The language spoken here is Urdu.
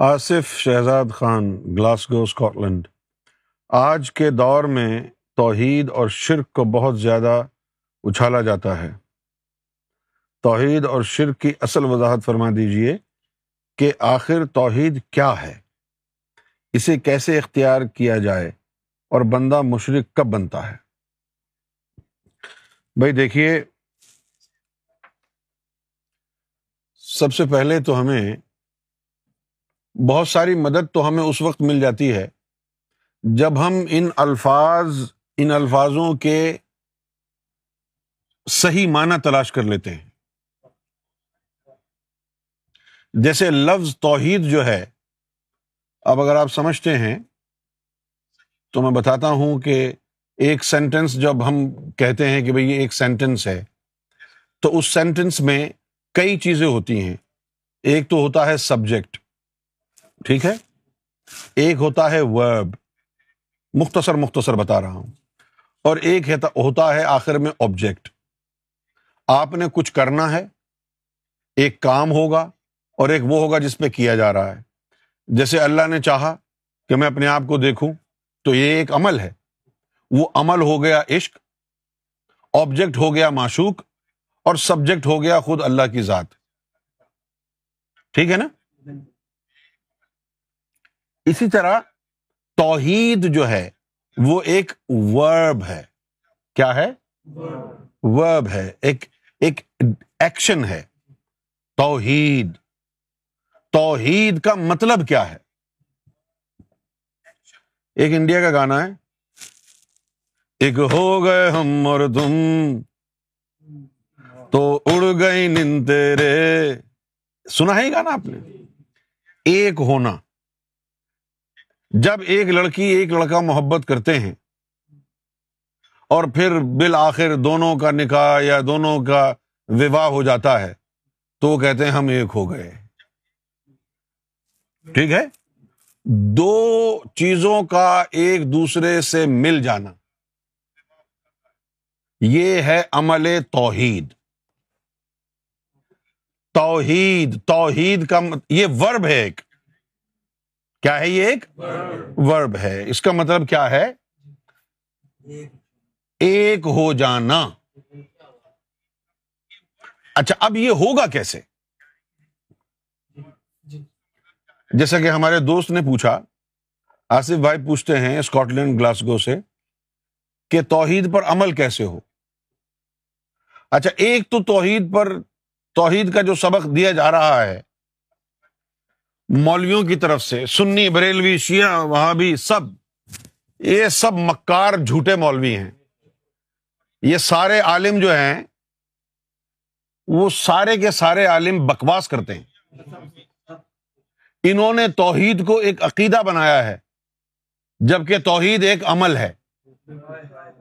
آصف شہزاد خان، گلاسگو اسکاٹ آج کے دور میں توحید اور شرک کو بہت زیادہ اچھالا جاتا ہے۔ توحید اور شرک کی اصل وضاحت فرما دیجیے کہ آخر توحید کیا ہے۔ اسے کیسے اختیار کیا جائے اور بندہ مشرق کب بنتا ہے۔ بھائی دیکھیے، سب سے پہلے تو ہمیں بہت ساری مدد تو ہمیں اس وقت مل جاتی ہے جب ہم ان الفاظ، ان الفاظوں کے صحیح معنی تلاش کر لیتے ہیں۔ جیسے لفظ توحید جو ہے، اب اگر آپ سمجھتے ہیں، تو میں بتاتا ہوں کہ ایک سینٹینس جب ہم کہتے ہیں کہ بھائی یہ ایک سینٹینس ہے، تو اس سینٹینس میں کئی چیزیں ہوتی ہیں۔ ایک تو ہوتا ہے سبجیکٹ ٹھیک ہے؟ ایک ہوتا ہے ورب مختصر مختصر بتا رہا ہوں۔ اور ایک ہوتا ہے آخر میں آبجیکٹ آپ نے کچھ کرنا ہے، ایک کام ہوگا اور ایک وہ ہوگا جس پہ کیا جا رہا ہے۔ جیسے اللہ نے چاہا کہ میں اپنے آپ کو دیکھوں، تو یہ ایک عمل ہے۔ وہ عمل ہو گیا عشق آبجیکٹ ہو گیا معشوق، اور سبجیکٹ ہو گیا خود اللہ کی ذات۔ ٹھیک ہے نا؟ اسی طرح توحید جو ہے، وہ ایک ورب ہے۔ کیا ہے؟ ورب ہے۔ ایک ایک ایکشن ہے۔ توحید۔ توحید کا مطلب کیا ہے؟ ایک انڈیا کا گانا ہے۔ ایک ہو گئے ہم اور تم۔ تو اڑ گئی نن تیرے۔ سنا ہے گانا آپ نے؟ ایک ہونا۔ جب ایک لڑکی ایک لڑکا محبت کرتے ہیں اور پھر بالآخر دونوں کا نکاح یا دونوں کا وواہ ہو جاتا ہے، تو وہ کہتے ہیں ہم ایک ہو گئے۔ ٹھیک ہے؟ دو چیزوں کا ایک دوسرے سے مل جانا۔ یہ ہے عمل توحید۔ توحید توحید کا یہ ورب ہے ایک۔ کیا ہے یہ ایک؟ ورب ہے۔ اس کا مطلب کیا ہے؟ ایک ہو جانا۔ اچھا اب یہ ہوگا کیسے؟ جیسا کہ ہمارے دوست نے پوچھا، آصف بھائی پوچھتے ہیں اسکاٹ لینڈ گلاسگو سے، کہ توحید پر عمل کیسے ہو؟ اچھا ایک تو توحید پر، توحید کا جو سبق دیا جا رہا ہے مولویوں کی طرف سے، سنی، بریلوی، شیعہ وہاں بھی سب، یہ سب مکار جھوٹے مولوی ہیں۔ یہ سارے عالم جو ہیں، وہ سارے کے سارے عالم بکواس کرتے ہیں۔ انہوں نے توحید کو ایک عقیدہ بنایا ہے، جبکہ توحید ایک عمل ہے۔